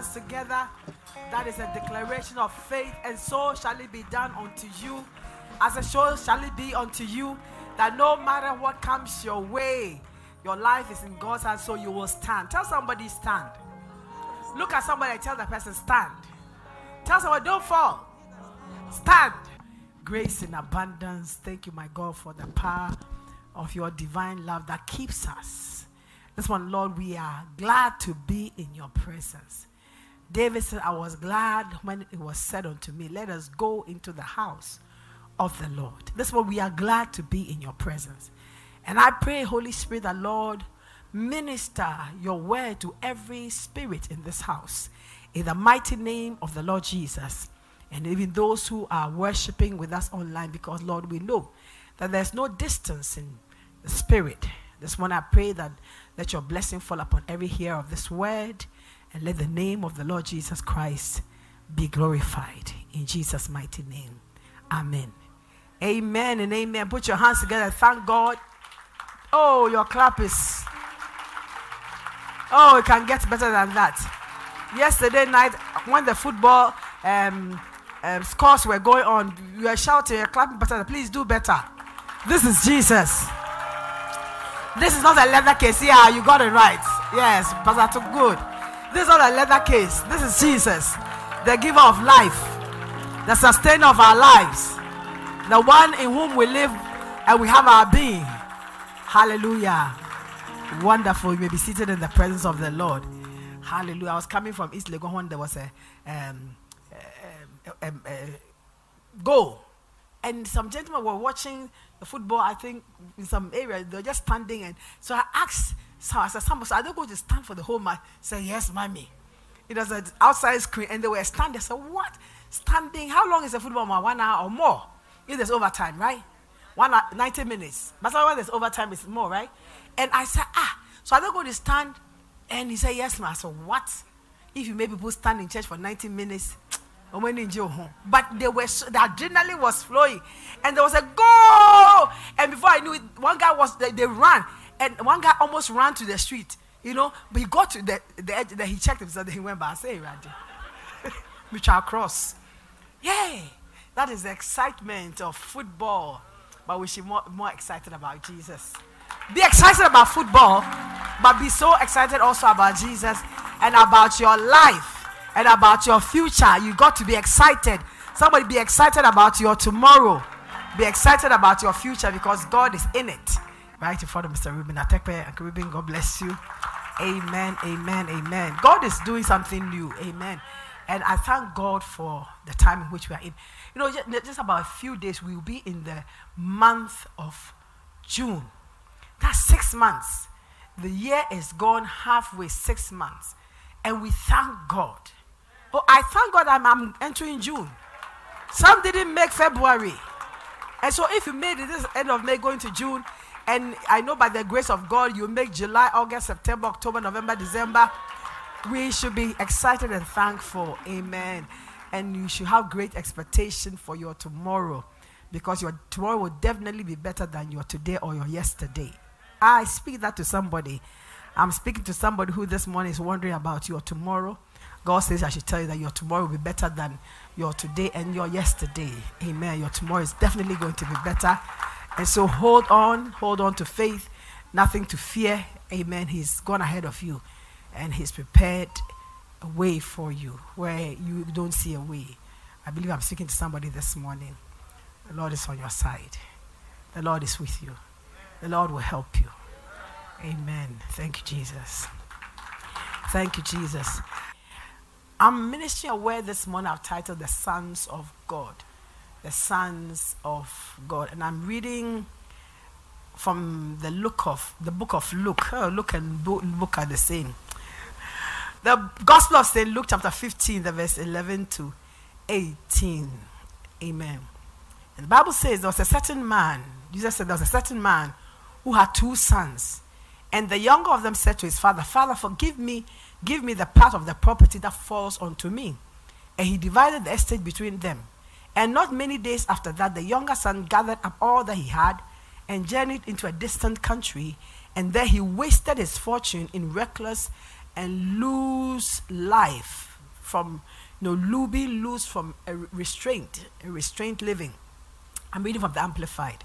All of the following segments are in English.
Hands together. That is a declaration of faith, and so shall it be done unto you. As a show shall it be unto you that no matter what comes your way, your life is in God's hands, so you will stand. Tell somebody, stand. Look at somebody and tell the person, stand. Tell someone, don't fall. Stand. Grace in abundance. Thank you, my God, for the power of your divine love that keeps us. This one, Lord, we are glad to be in your presence. David said, I was glad when it was said unto me, Let us go into the house of the Lord. This one, we are glad to be in your presence. And I pray, Holy Spirit, that Lord, minister your word to every spirit in this house. In the mighty name of the Lord Jesus. And even those who are worshiping with us online, because, Lord, we know that there's no distance in the spirit. This one, I pray that let your blessing fall upon every hearer of this word, and let the name of the Lord Jesus Christ be glorified. In Jesus' mighty name. Amen. Amen and amen. Put your hands together. Thank God. Oh, your clap is. Oh, it can get better than that. Yesterday night, when the football um, um, scores were going on, you were shouting, you're clapping better. Please do better. This is Jesus. This is not a leather case. Yeah, you got it right. Yes, Pastor took good. This is not a leather case. This is Jesus, the giver of life, the sustainer of our lives, the one in whom we live and we have our being. Hallelujah. Wonderful. You may be seated in the presence of the Lord. Hallelujah. I was coming from East Legon when there was a, um, um, um, uh, goal. And some gentlemen were watching the football, I think, in some area. They were just standing. And so I asked, so I said, Someone, so are they going to stand for the whole match? Say, Yes, mommy. It was an outside screen, and they were standing. I said, What? Standing? How long is a football match? One hour or more? If there's overtime, right? One hour, 90 minutes. But when there's overtime, it's more, right? And I said, Ah, so are they going to stand? And he said, Yes, ma'am. So what? If you make people stand in church for 90 minutes, but they were so, the adrenaline was flowing, and there was a goal. And before I knew it, one guy was they, they ran, and one guy almost ran to the street, you know. But he got to the, the edge, then he checked himself, then he went back. Say, Randy, mutual cross. Yay! That is the excitement of football, but we should be more, more excited about Jesus. Be excited about football, but be so excited also about Jesus and about your life and about your future. You got to be excited. Somebody be excited about your tomorrow. Be excited about your future because God is in it. Right in front of Mr. Ruben Atekpe and Ruben, God bless you. Amen, amen, amen. God is doing something new. Amen. And I thank God for the time in which we are in. You know, just, just about a few days, we will be in the month of June. That's six months. The year is gone halfway, six months. And we thank God. Oh, I thank God I'm, I'm entering June. Some didn't make February. And so if you made it this end of May going to June, and I know by the grace of God you make July, August, September, October, November, December, we should be excited and thankful. Amen. And you should have great expectation for your tomorrow because your tomorrow will definitely be better than your today or your yesterday. I speak that to somebody. I'm speaking to somebody who this morning is wondering about your tomorrow. God says, I should tell you that your tomorrow will be better than your today and your yesterday. Amen. Your tomorrow is definitely going to be better. And so hold on, hold on to faith, nothing to fear. Amen. He's gone ahead of you and He's prepared a way for you where you don't see a way. I believe I'm speaking to somebody this morning. The Lord is on your side, the Lord is with you, the Lord will help you. Amen. Thank you, Jesus. Thank you, Jesus. I'm ministering aware this morning. I've titled The Sons of God. The Sons of God. And I'm reading from the look of the book of Luke. Oh, and Luke are the same. The Gospel of St. Luke, chapter 15, the verse 11 to 18. Amen. And the Bible says there was a certain man, Jesus said there was a certain man who had two sons. And the younger of them said to his father, Father, forgive me, give me the part of the property that falls unto me. And he divided the estate between them. And not many days after that, the younger son gathered up all that he had and journeyed into a distant country. And there he wasted his fortune in reckless and loose life from you know, be loose from a restraint, a restrained living. I'm reading from the Amplified.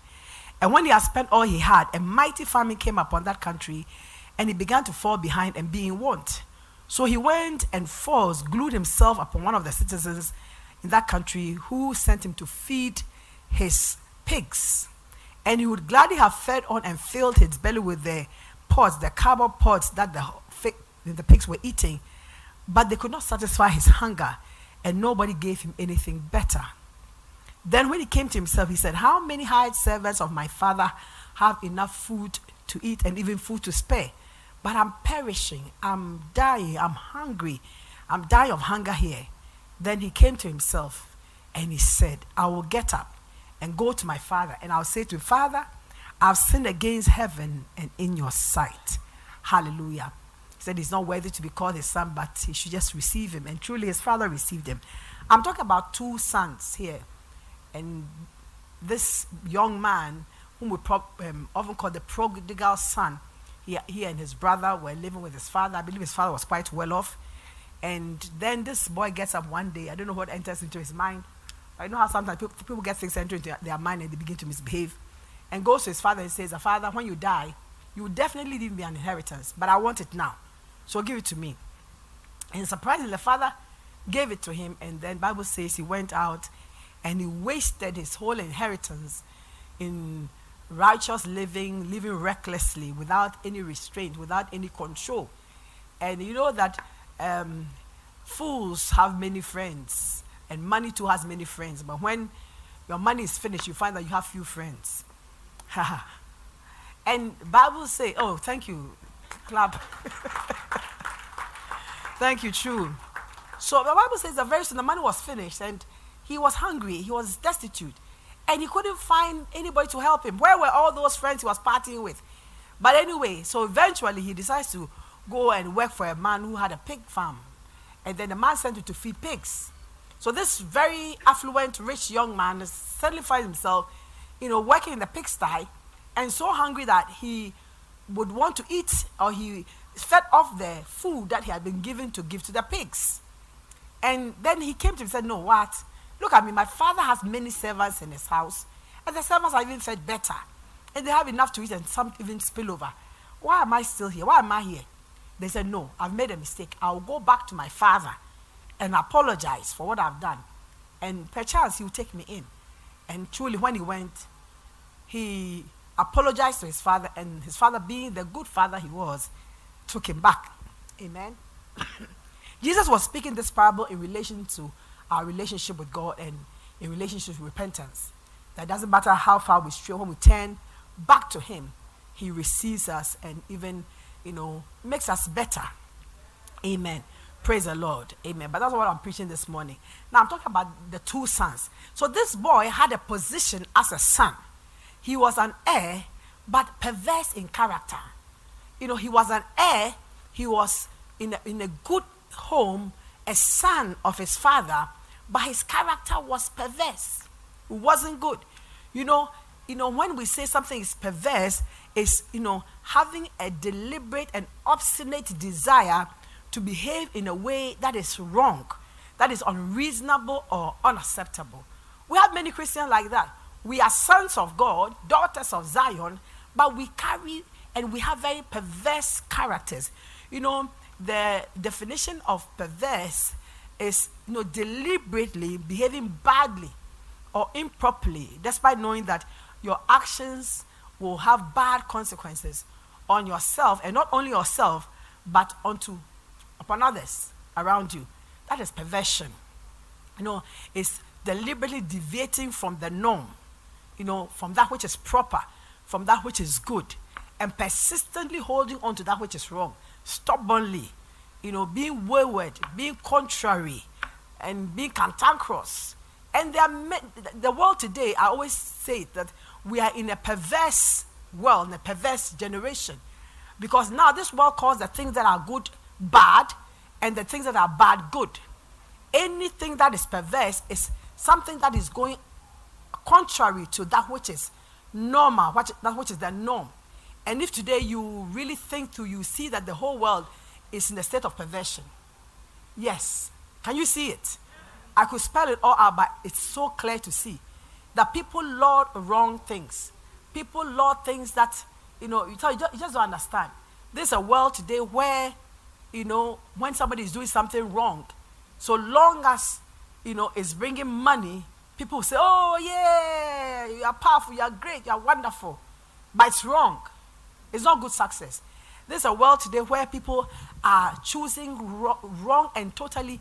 And when he had spent all he had, a mighty famine came upon that country, and he began to fall behind and be in want. So he went and forced, glued himself upon one of the citizens in that country who sent him to feed his pigs. And he would gladly have fed on and filled his belly with the pods, the cardboard pods that the, the pigs were eating. But they could not satisfy his hunger, and nobody gave him anything better. Then, when he came to himself, he said, How many hired servants of my father have enough food to eat and even food to spare? But I'm perishing, I'm dying, I'm hungry, I'm dying of hunger here. Then he came to himself and he said, I will get up and go to my father, and I'll say to him, Father, I've sinned against heaven and in your sight. Hallelujah He said he's not worthy to be called his son, but he should just receive him. And truly, his father received him. I'm talking about two sons here. And this young man, whom we pro- um, often call the prodigal son, he, he and his brother were living with his father. I believe his father was quite well off. And then this boy gets up one day. I don't know what enters into his mind. I know how sometimes people, get things enter into their mind and they begin to misbehave. And goes to his father and says, Father, when you die, you definitely leave me an inheritance, but I want it now. So give it to me. And surprisingly, the father gave it to him, and then Bible says he went out and he wasted his whole inheritance in righteous living, living recklessly, without any restraint, without any control. And you know that um, fools have many friends, and money too has many friends. But when your money is finished, you find that you have few friends. and Bible say, oh, thank you, clap. Thank you, true. So the Bible says that very soon the money was finished and he was hungry, he was destitute, and he couldn't find anybody to help him. Where were all those friends he was partying with? But anyway, so eventually he decides to go and work for a man who had a pig farm. And then the man sent him to feed pigs. So this very affluent, rich young man suddenly finds himself, you know, working in the pigsty and so hungry that he would want to eat or he fed off the food that he had been given to give to the pigs. And then he came to him and said, No, what? Look at me, my father has many servants in his house, and the servants are even fed better. And they have enough to eat and some even spill over. Why am I still here? Why am I here? They said, No, I've made a mistake. I'll go back to my father and apologize for what I've done. And perchance he will take me in. And truly, when he went, he apologized to his father, and his father, being the good father he was, took him back. Amen. Jesus was speaking this parable in relation to our relationship with God and in relationship with repentance. That doesn't matter how far we stray, when we turn back to Him, He receives us and even, you know, makes us better. Amen. Praise the Lord. Amen. But that's what I'm preaching this morning. Now I'm talking about the two sons. So this boy had a position as a son. He was an heir, but perverse in character. You know, he was an heir, he was in a, in a good home, a son of his father, but his character was perverse. It wasn't good. You know, you know, when we say something is perverse, is you know, having a deliberate and obstinate desire to behave in a way that is wrong, that is unreasonable or unacceptable. We have many Christians like that we are sons of God, daughters of Zion, but we carry and we have very perverse characters. You know, the definition of perverse is you know deliberately behaving badly or improperly, despite knowing that your actions will have bad consequences on yourself and not only yourself, but onto upon others around you. That is perversion. You know, it's deliberately deviating from the norm you know, from that which is proper from that which is good and persistently holding on to that which is wrong, stubbornly, you know, being wayward, being contrary, and being cantankerous. And there are the world today, I always say that we are in a perverse world, in a perverse generation. Because now this world calls the things that are good bad and the things that are bad good. Anything that is perverse is something that is going contrary to that which is normal, what, that which is the norm. And if today you really think through, you see that the whole world is in a state of perversion. Yes. Can you see it? I could spell it all out, but it's so clear to see that people lord wrong things. People lord things that, you know, you, tell, you, just, you just don't understand. There's a world today where, you know, when somebody is doing something wrong, so long as, you know, it's bringing money, people say, oh, yeah, you are powerful, you are great, you are wonderful. But it's wrong. It's not good success. There's a world today where people are choosing wrong and totally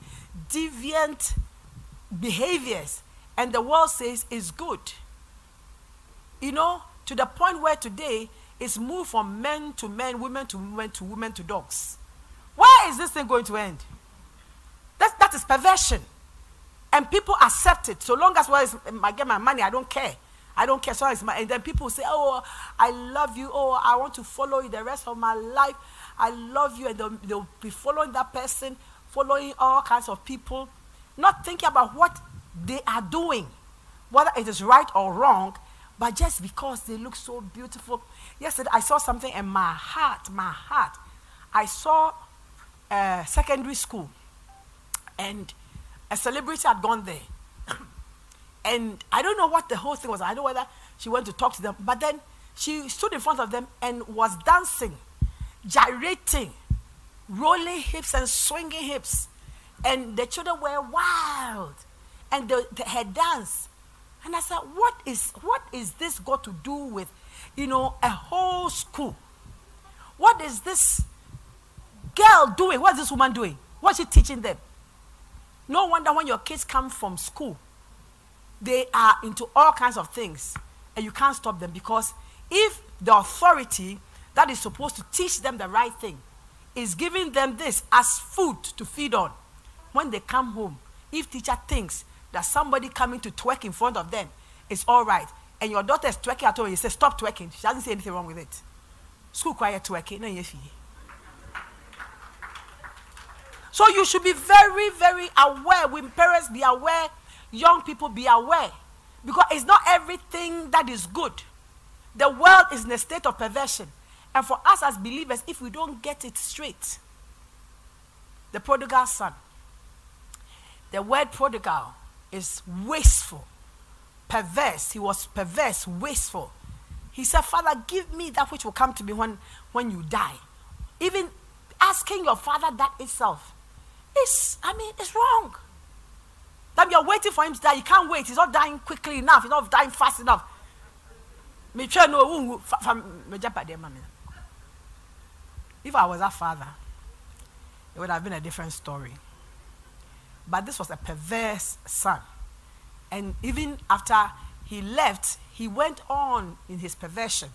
deviant behaviors, and the world says it's good. You know, to the point where today it's moved from men to men, women to women, to women to dogs. Where is this thing going to end? That, that is perversion. And people accept it. So long as well I get my money, I don't care. I don't care. So it's my, and then people say, Oh, I love you. Oh, I want to follow you the rest of my life. I love you. And they'll, they'll be following that person, following all kinds of people, not thinking about what they are doing, whether it is right or wrong, but just because they look so beautiful. Yesterday, I saw something in my heart, my heart. I saw a secondary school, and a celebrity had gone there. and I don't know what the whole thing was. I don't know whether she went to talk to them, but then she stood in front of them and was dancing, gyrating, rolling hips and swinging hips. And the children were wild. And the, the, her dance. And I said, what is, what is this got to do with, you know, a whole school? What is this girl doing? What is this woman doing? What's she teaching them? No wonder when your kids come from school, they are into all kinds of things. And you can't stop them because if the authority that is supposed to teach them the right thing is giving them this as food to feed on, when they come home, if teacher thinks that somebody coming to twerk in front of them is all right, and your daughter is twerking at home, you say, stop twerking. She doesn't say anything wrong with it. School quiet twerking. No, yes, so you should be very, very aware. When parents be aware, young people be aware. Because it's not everything that is good. The world is in a state of perversion. And for us as believers, if we don't get it straight, the prodigal son, the word prodigal is wasteful, perverse. He was perverse, wasteful. He said, Father, give me that which will come to me when, when you die. Even asking your father that itself is, I mean, it's wrong. That you're waiting for him to die, you can't wait. He's not dying quickly enough, he's not dying fast enough. If I was that father, it would have been a different story. But this was a perverse son. And even after he left, he went on in his perversion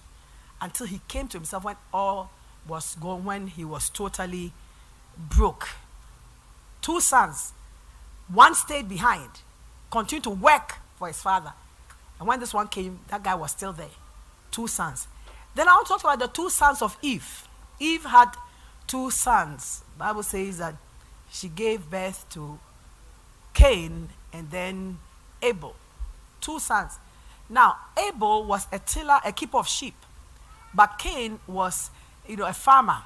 until he came to himself when all was gone, when he was totally broke. Two sons, one stayed behind, continued to work for his father. And when this one came, that guy was still there. Two sons. Then I want to talk about the two sons of Eve. Eve had two sons. Bible says that she gave birth to Cain and then Abel. Two sons. Now, Abel was a tiller, a keeper of sheep. But Cain was, you know, a farmer,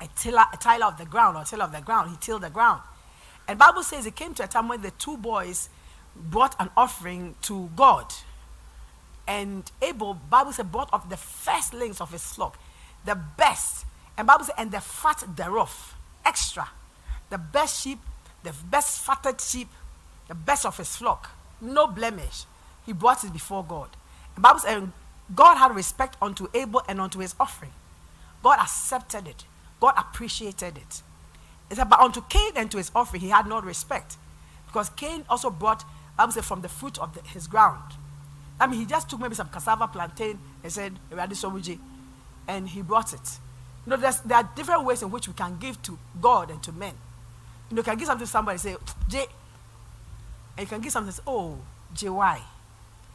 a tiller, a tiller of the ground, or tiller of the ground. He tilled the ground. And Bible says it came to a time when the two boys brought an offering to God. And Abel, Bible said, brought up the firstlings of his flock, the best. And Bible said, and the fat thereof, extra. The best sheep the best fatted sheep, the best of his flock, no blemish. He brought it before God. The Bible says, God had respect unto Abel and unto his offering. God accepted it. God appreciated it. It's about unto Cain and to his offering, he had no respect. Because Cain also brought, Bible says, from the fruit of the, his ground. I mean, he just took maybe some cassava plantain and said, and he brought it. You know, there are different ways in which we can give to God and to men. You know, you can give something to somebody say, J, and you can give something say, oh, JY.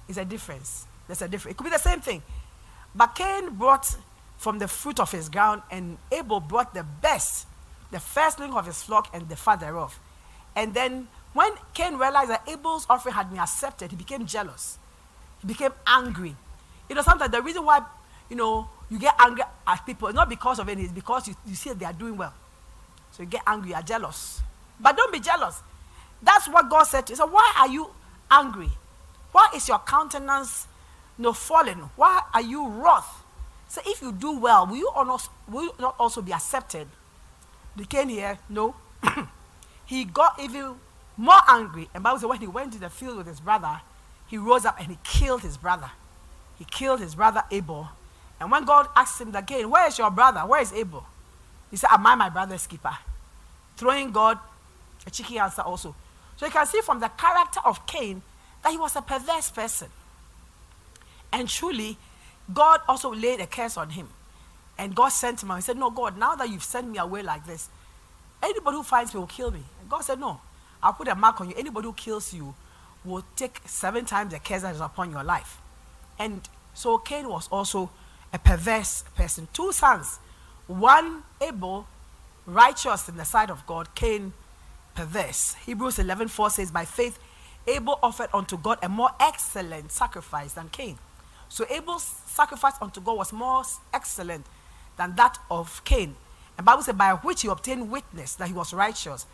It's a difference. There's a difference. It could be the same thing. But Cain brought from the fruit of his ground, and Abel brought the best, the firstling of his flock and the fat thereof. And then when Cain realized that Abel's offering had been accepted, he became jealous. He became angry. You know, sometimes the reason why, you know, you get angry at people is not because of anything, it's because you, you see they are doing well. So you get angry, you are jealous. But don't be jealous. That's what God said to you. So why are you angry? Why is your countenance know, fallen? Why are you wroth? So if you do well, will you, almost, will you not also be accepted? They came here, no. he got even more angry. And Bible says when he went to the field with his brother, he rose up and he killed his brother. He killed his brother Abel. And when God asked him again, Where is your brother? Where is Abel? He said, Am I my brother's keeper? Throwing God a cheeky answer also. So you can see from the character of Cain that he was a perverse person. And truly, God also laid a curse on him. And God sent him and he said, No, God, now that you've sent me away like this, anybody who finds me will kill me. And God said, No, I'll put a mark on you. Anybody who kills you will take seven times the curse that is upon your life. And so Cain was also a perverse person. Two sons, one Abel, righteous in the sight of God, Cain, perverse. Hebrews 11:4 says, By faith, Abel offered unto God a more excellent sacrifice than Cain. So Abel's sacrifice unto God was more excellent than that of Cain. And Bible said, by which he obtained witness that he was righteous,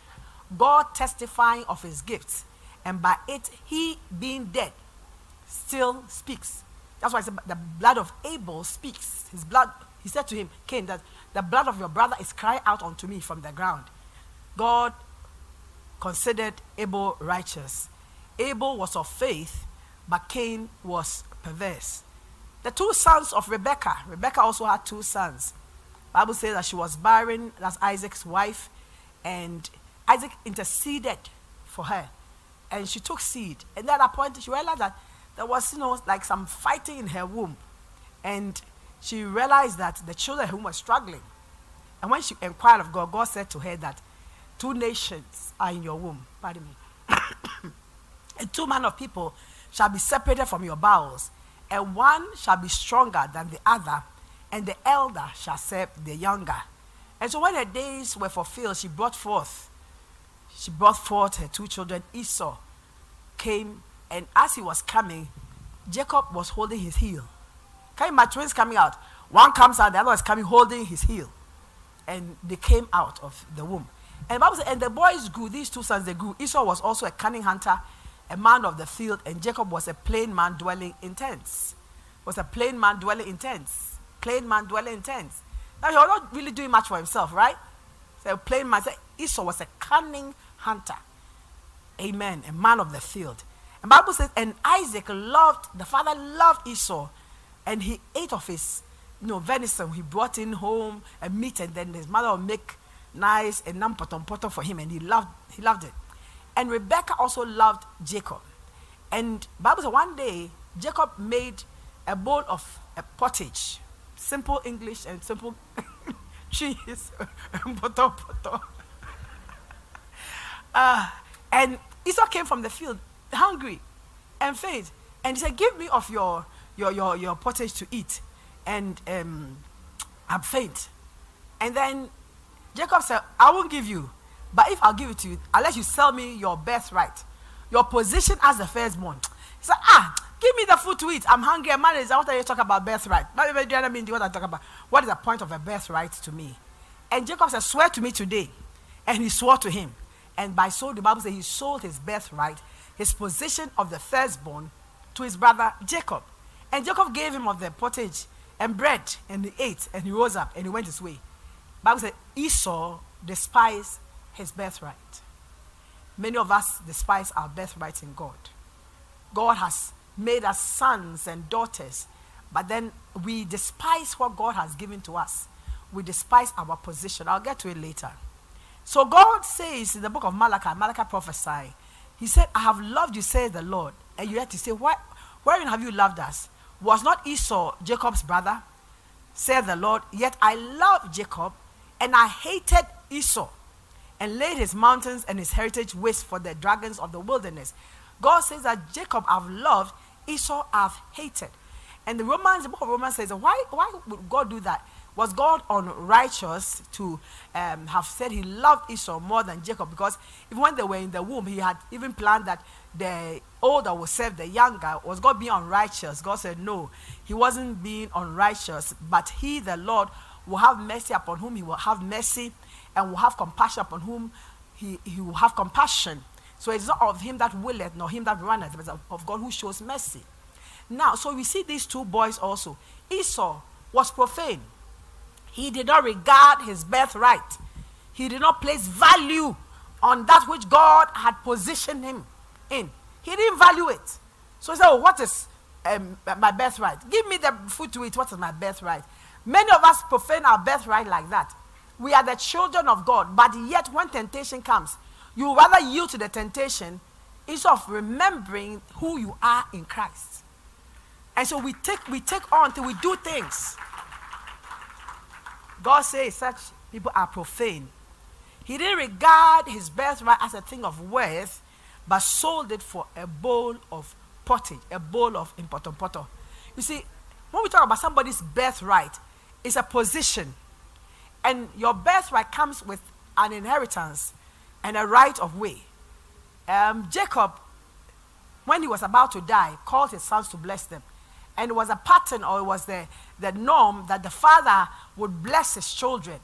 God testifying of his gifts, and by it he being dead still speaks. That's why I said, the blood of Abel speaks. His blood, he said to him, Cain, that the blood of your brother is crying out unto me from the ground. God considered Abel righteous. Abel was of faith, but Cain was perverse. The two sons of Rebekah. Rebekah also had two sons. Bible says that she was barren, that's Isaac's wife, and Isaac interceded for her. And she took seed. And at that point, she realized that there was, you know, like some fighting in her womb. And she realized that the children whom were struggling. And when she inquired of God, God said to her that two nations are in your womb. Pardon me. and two men of people shall be separated from your bowels and one shall be stronger than the other, and the elder shall serve the younger. And so when her days were fulfilled, she brought forth, she brought forth her two children. Esau came, and as he was coming, Jacob was holding his heel. Can my twins coming out? One comes out, the other is coming holding his heel. And they came out of the womb. And the Bible says, and the boys grew, these two sons, they grew. Esau was also a cunning hunter a man of the field, and Jacob was a plain man dwelling in tents. Was a plain man dwelling in tents. Plain man dwelling in tents. Now he was not really doing much for himself, right? So plain man. Esau was a cunning hunter. Amen. A man of the field. And Bible says, and Isaac loved, the father loved Esau, and he ate of his you know, venison. He brought in home a meat, and then his mother would make nice and nam potom poto for him, and he loved he loved it. And Rebecca also loved Jacob. And Bible says one day Jacob made a bowl of a pottage, simple English and simple cheese, uh, and Esau came from the field hungry and faint, and he said, "Give me of your your your, your pottage to eat." And um, I'm faint. And then Jacob said, "I won't give you." But if I'll give it to you, unless you sell me your birthright, your position as the firstborn. He said, ah, give me the food to eat. I'm hungry. Man is what are you talking about birthright? Not even do you mean what I talk about? What is the point of a birthright to me? And Jacob said, swear to me today. And he swore to him. And by so the Bible says he sold his birthright, his position of the firstborn, to his brother Jacob. And Jacob gave him of the pottage and bread, and he ate, and he rose up, and he went his way. Bible said Esau despised his birthright. Many of us despise our birthright in God. God has made us sons and daughters, but then we despise what God has given to us. We despise our position. I'll get to it later. So God says in the book of Malachi, Malachi prophesied, He said, I have loved you, says the Lord. And you have to say, Why, Wherein have you loved us? Was not Esau Jacob's brother? Said the Lord, Yet I loved Jacob, and I hated Esau, and laid his mountains and his heritage waste for the dragons of the wilderness. God says that Jacob I've loved, Esau I've hated. And the Romans, the book of Romans says, why, why would God do that? Was God unrighteous to um, have said he loved Esau more than Jacob? Because even when they were in the womb, he had even planned that the older will serve the younger. Was God being unrighteous? God said, no, he wasn't being unrighteous, but he, the Lord, will have mercy upon whom he will have mercy and will have compassion upon whom he, he will have compassion. So it's not of him that willeth, nor him that runneth, but of God who shows mercy. Now, so we see these two boys also. Esau was profane. He did not regard his birthright. He did not place value on that which God had positioned him in. He didn't value it. So he said, oh, What is um, my birthright? Give me the food to eat. What is my birthright? Many of us profane our birthright like that. We are the children of God, but yet when temptation comes, you rather yield to the temptation instead of remembering who you are in Christ. And so we take we take on till we do things. God says such people are profane. He didn't regard his birthright as a thing of worth, but sold it for a bowl of pottage, a bowl of important potter. You see, when we talk about somebody's birthright, it's a position. And your birthright comes with an inheritance and a right of way. Um, Jacob, when he was about to die, called his sons to bless them. And it was a pattern or it was the, the norm that the father would bless his children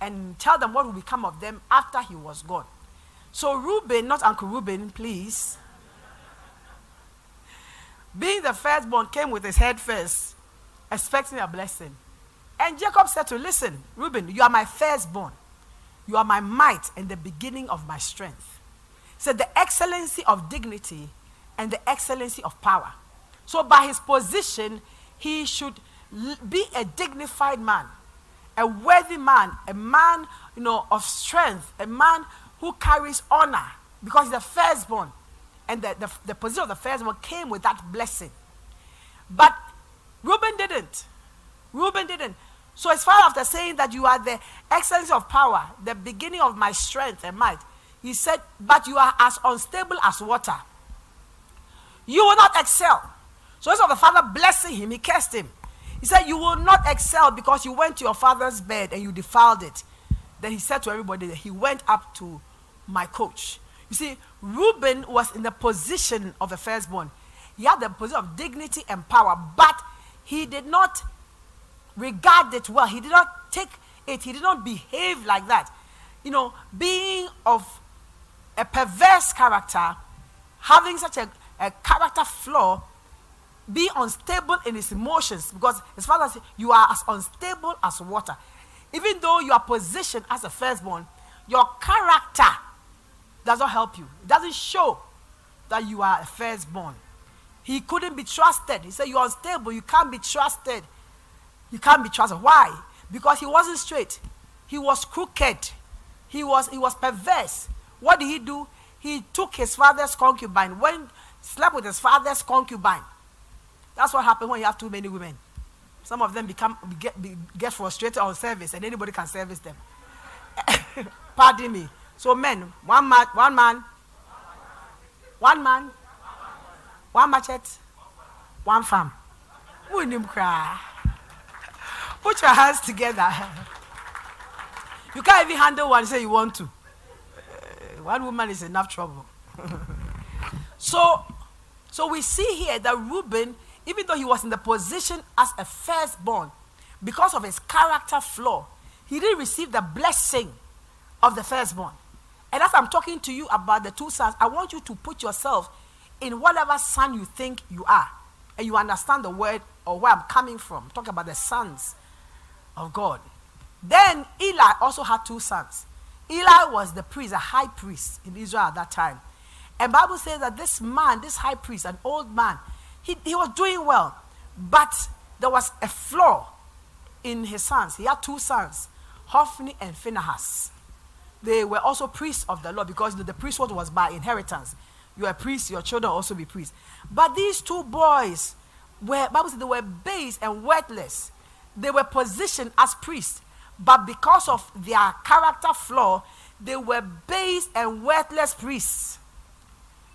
and tell them what would become of them after he was gone. So Reuben, not Uncle Reuben, please. Being the firstborn, came with his head first, expecting a blessing. And Jacob said to Listen, Reuben, you are my firstborn. You are my might and the beginning of my strength. Said so the excellency of dignity and the excellency of power. So by his position, he should be a dignified man, a worthy man, a man, you know, of strength, a man who carries honor because he's the firstborn. And the, the, the position of the firstborn came with that blessing. But Reuben didn't. Reuben didn't. So as far after saying that you are the excellence of power, the beginning of my strength and might, he said, but you are as unstable as water. You will not excel. So instead of the father blessing him, he cursed him. He said, You will not excel because you went to your father's bed and you defiled it. Then he said to everybody that he went up to my coach. You see, Reuben was in the position of the firstborn. He had the position of dignity and power, but he did not regard it well. He did not take it, he did not behave like that. You know, being of a perverse character, having such a, a character flaw, be unstable in his emotions because as far as You are as unstable as water. Even though you are positioned as a firstborn, your character does not help you. It doesn't show that you are a firstborn. He couldn't be trusted. He said, You're unstable. You can't be trusted. You can't be trusted. Why? Because he wasn't straight. He was crooked. He was, he was perverse. What did he do? He took his father's concubine, went, slept with his father's concubine. That's what happens when you have too many women. Some of them become get, get frustrated on service, and anybody can service them. Pardon me. So men, one man, one man, one man, one machete, one farm. Wouldn't him cry? Put your hands together. You can't even handle one. Say you want to. Uh, one woman is enough trouble. so, so we see here that Reuben, even though he was in the position as a firstborn, because of his character flaw, he didn't receive the blessing of the firstborn. And as I'm talking to you about the two sons, I want you to put yourself in whatever son you think you are. And you understand the word or where I'm coming from. Talk about the sons of God. Then Eli also had two sons. Eli was the priest, a high priest in Israel at that time. And Bible says that this man, this high priest, an old man, he, he was doing well. But there was a flaw in his sons. He had two sons, Hophni and Phinehas. They were also priests of the Lord because the priesthood was by inheritance. You are a priest, your children also be priests. But these two boys were, Bible says they were base and worthless. They were positioned as priests, but because of their character flaw, they were base and worthless priests.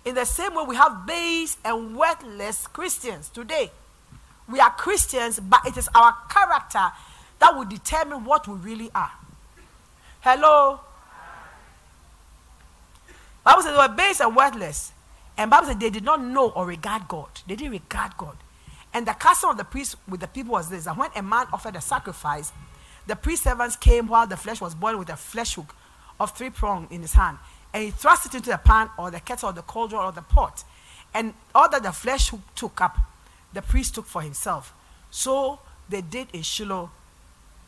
In the same way, we have base and worthless Christians today. We are Christians, but it is our character that will determine what we really are. Hello? Bible says they were base and worthless. And Bible says they did not know or regard God. They didn't regard God. And the custom of the priest with the people was this that when a man offered a sacrifice, the priest servants came while the flesh was boiling with a flesh hook of three prong in his hand. And he thrust it into the pan or the kettle or the cauldron or the pot. And all that the flesh hook took up, the priest took for himself. So they did in Shiloh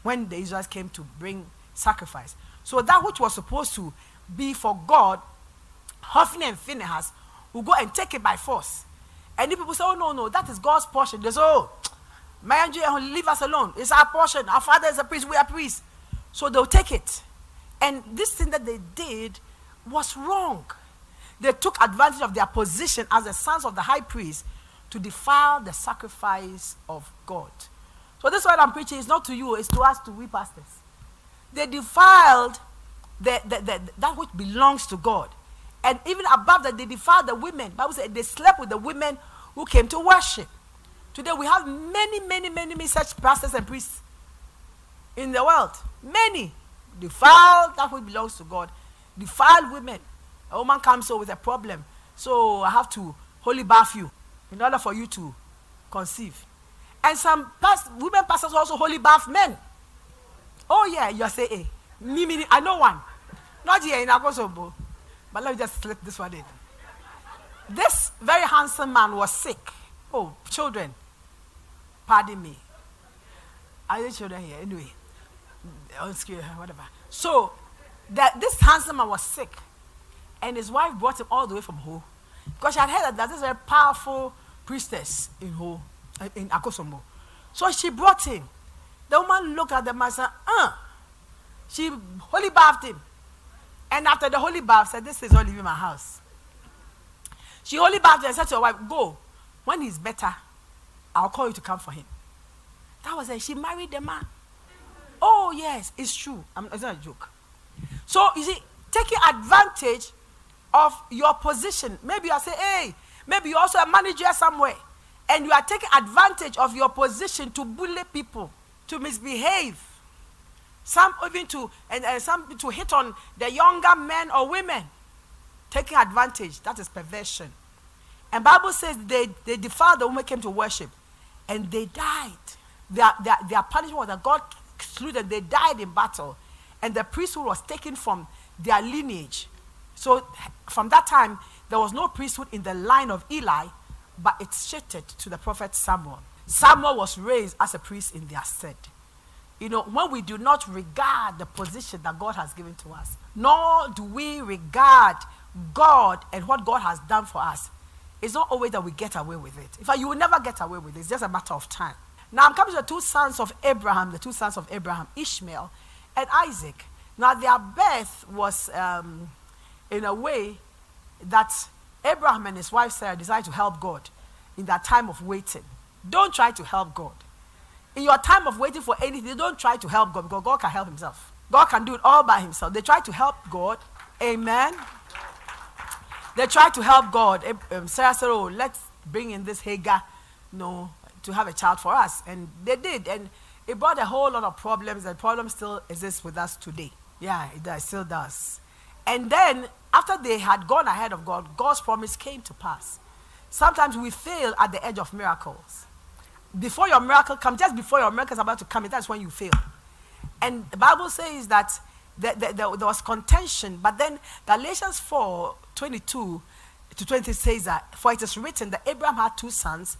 when the Israelites came to bring sacrifice. So that which was supposed to be for God, Hophni and Phinehas will go and take it by force. And the people say, oh, no, no, that is God's portion. They say, oh, man, eh, leave us alone. It's our portion. Our father is a priest. We are priests. So they'll take it. And this thing that they did was wrong. They took advantage of their position as the sons of the high priest to defile the sacrifice of God. So this is what I'm preaching. It's not to you, it's to us, to we pastors. They defiled the, the, the, that which belongs to God. And even above that, they defiled the women. Bible said they slept with the women who came to worship. Today we have many, many, many, many such pastors and priests in the world. Many defile that which belongs to God. Defile women. A woman comes over with a problem. So I have to holy bath you in order for you to conceive. And some past, women pastors also holy bath men. Oh yeah, you're saying, eh. me, me, I know one. Not here in Akosombo. But let me just slip this one in. This very handsome man was sick. Oh, children, pardon me. Are the children here? Anyway, whatever. So, that this handsome man was sick, and his wife brought him all the way from Ho, because she had heard that there's a powerful priestess in Ho, in Akosombo. So she brought him. The woman looked at the man and said, uh. She holy bathed him. And after the holy bath, said, This is all leaving my house. She holy bathed and said to her wife, Go. When he's better, I'll call you to come for him. That was it. She married the man. Oh, yes, it's true. I'm, it's not a joke. So, you see, taking advantage of your position. Maybe you say, hey, maybe you're also a manager somewhere. And you are taking advantage of your position to bully people, to misbehave some even to and, and some to hit on the younger men or women taking advantage. That is perversion. And bible says they they defiled the woman came to worship and they died. Their, their, their punishment was that god slew them. They died in battle and the priesthood was taken from their lineage. So from that time there was no priesthood in the line of eli but it shifted to the prophet samuel. Samuel was raised as a priest in their stead you know, when we do not regard the position that God has given to us, nor do we regard God and what God has done for us, it's not always that we get away with it. In fact, you will never get away with it. It's just a matter of time. Now I'm coming to the two sons of Abraham, the two sons of Abraham, Ishmael and Isaac. Now their birth was um, in a way that Abraham and his wife Sarah decided to help God in that time of waiting. Don't try to help God in your time of waiting for anything, they don't try to help God because God can help himself. God can do it all by himself. They try to help God. Amen. They try to help God. Um, Sarah said, Oh, let's bring in this Hagar know, to have a child for us. And they did. And it brought a whole lot of problems. And problem still exists with us today. Yeah, it does, still does. And then, after they had gone ahead of God, God's promise came to pass. Sometimes we fail at the edge of miracles before your miracle comes, just before your miracle is about to come, that's when you fail. And the Bible says that there, there, there, was contention, but then Galatians 4 22 to 20 says that, For it is written that Abraham had two sons,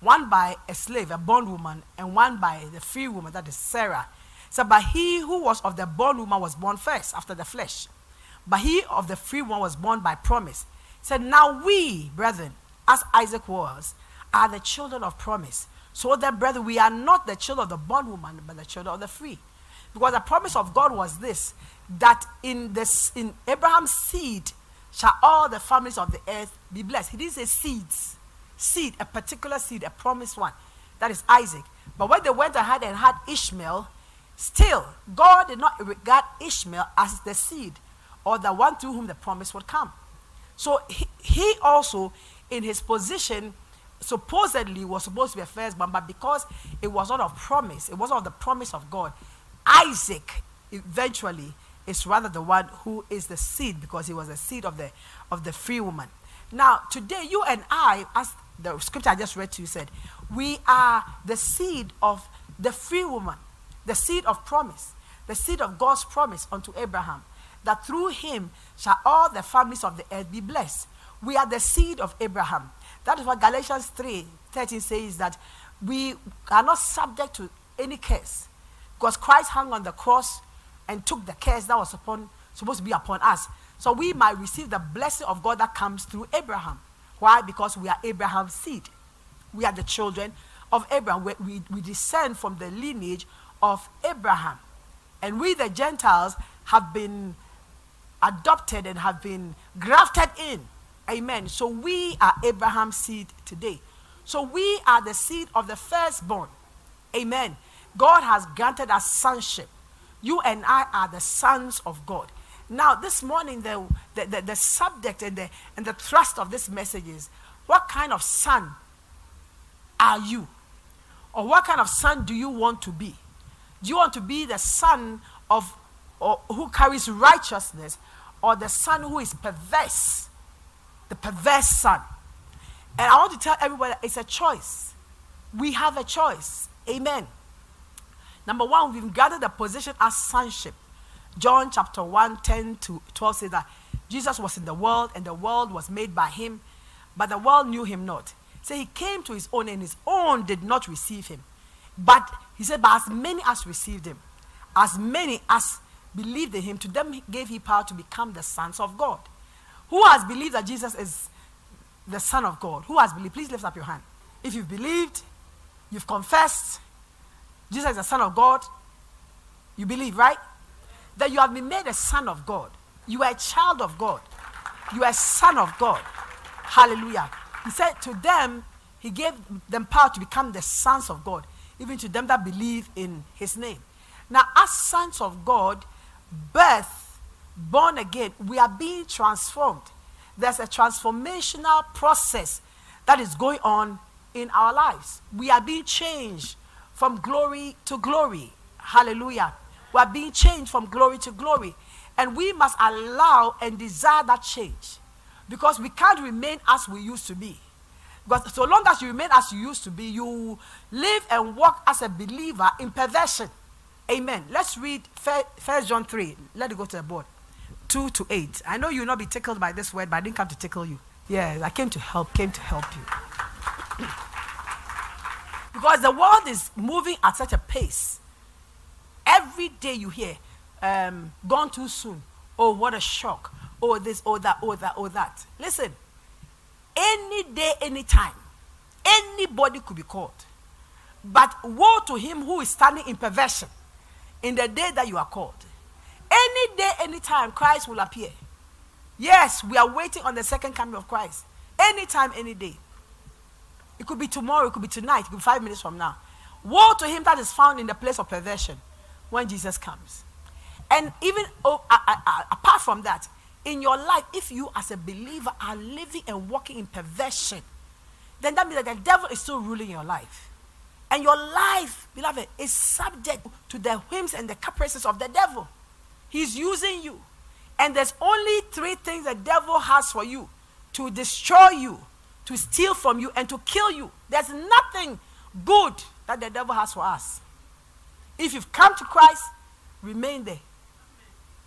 one by a slave, a bondwoman, and one by the free woman, that is Sarah. So, but he who was of the bondwoman was born first, after the flesh. But he of the free one was born by promise. Said, Now we, brethren, as Isaac was, are the children of promise. So then, brother, we are not the children of the bondwoman, but the children of the free. Because the promise of God was this that in this in Abraham's seed shall all the families of the earth be blessed. He didn't say seeds. Seed, a particular seed, a promised one. That is Isaac. But when they went ahead and had Ishmael, still, God did not regard Ishmael as the seed or the one through whom the promise would come. So he, he also, in his position, supposedly was supposed to be a firstborn, but because it was not of promise, it wasn't of the promise of God, Isaac eventually is rather the one who is the seed because he was the seed of the of the free woman. Now, today, you and I, as the scripture I just read to you said, we are the seed of the free woman, the seed of promise, the seed of God's promise unto Abraham, that through him shall all the families of the earth be blessed. We are the seed of Abraham. That is what Galatians 3 13 says that we are not subject to any curse because Christ hung on the cross and took the curse that was upon, supposed to be upon us. So we might receive the blessing of God that comes through Abraham. Why? Because we are Abraham's seed. We are the children of Abraham. We, we, we descend from the lineage of Abraham. And we, the Gentiles, have been adopted and have been grafted in. Amen. So we are Abraham's seed today. So we are the seed of the firstborn. Amen. God has granted us sonship. You and I are the sons of God. Now, this morning, the, the, the, the, subject and the, and the thrust of this message is what kind of son are you? Or what kind of son do you want to be? Do you want to be the son of or who carries righteousness or the son who is perverse? The perverse son. And I want to tell everybody it's a choice. We have a choice. Amen. Number one, we've gathered a position as sonship. John chapter 1, 10 to 12 says that Jesus was in the world and the world was made by him, but the world knew him not. So he came to his own and his own did not receive him. But he said, But as many as received him, as many as believed in him, to them gave he power to become the sons of God. Who has believed that Jesus is the Son of God? Who has believed? Please lift up your hand. If you've believed, you've confessed, Jesus is the Son of God, you believe, right? That you have been made a son of God. You are a child of God. You are a son of God. Hallelujah. He said to them, He gave them power to become the sons of God, even to them that believe in His name. Now, as sons of God, birth, born again, we are being transformed. There's a transformational process that is going on in our lives. We are being changed from glory to glory. Hallelujah. We are being changed from glory to glory. And we must allow and desire that change. Because we can't remain as we used to be. Because so long as you remain as you used to be, you live and walk as a believer in perversion. Amen. Let's read First John 3. Let it go to the board. 2 to 8. I know you'll not be tickled by this word, but I didn't come to tickle you. Yeah, I came to help, came to help you. Because the world is moving at such a pace. Every day you hear, um, gone too soon. Oh, what a shock. Oh, this, oh, that, oh, that, oh, that. Listen, any day, any time, anybody could be called. But woe to him who is standing in perversion in the day that you are called. Any day, any time, Christ will appear. Yes, we are waiting on the second coming of Christ. Anytime, any day. It could be tomorrow, it could be tonight, it could be five minutes from now. Woe to him that is found in the place of perversion when Jesus comes. And even oh, uh, uh, apart from that, in your life, if you as a believer are living and walking in perversion, then that means that the devil is still ruling your life. And your life, beloved, is subject to the whims and the caprices of the devil. He's using you. And there's only three things the devil has for you to destroy you, to steal from you and to kill you. There's nothing good that the devil has for us. If you've come to Christ, remain there.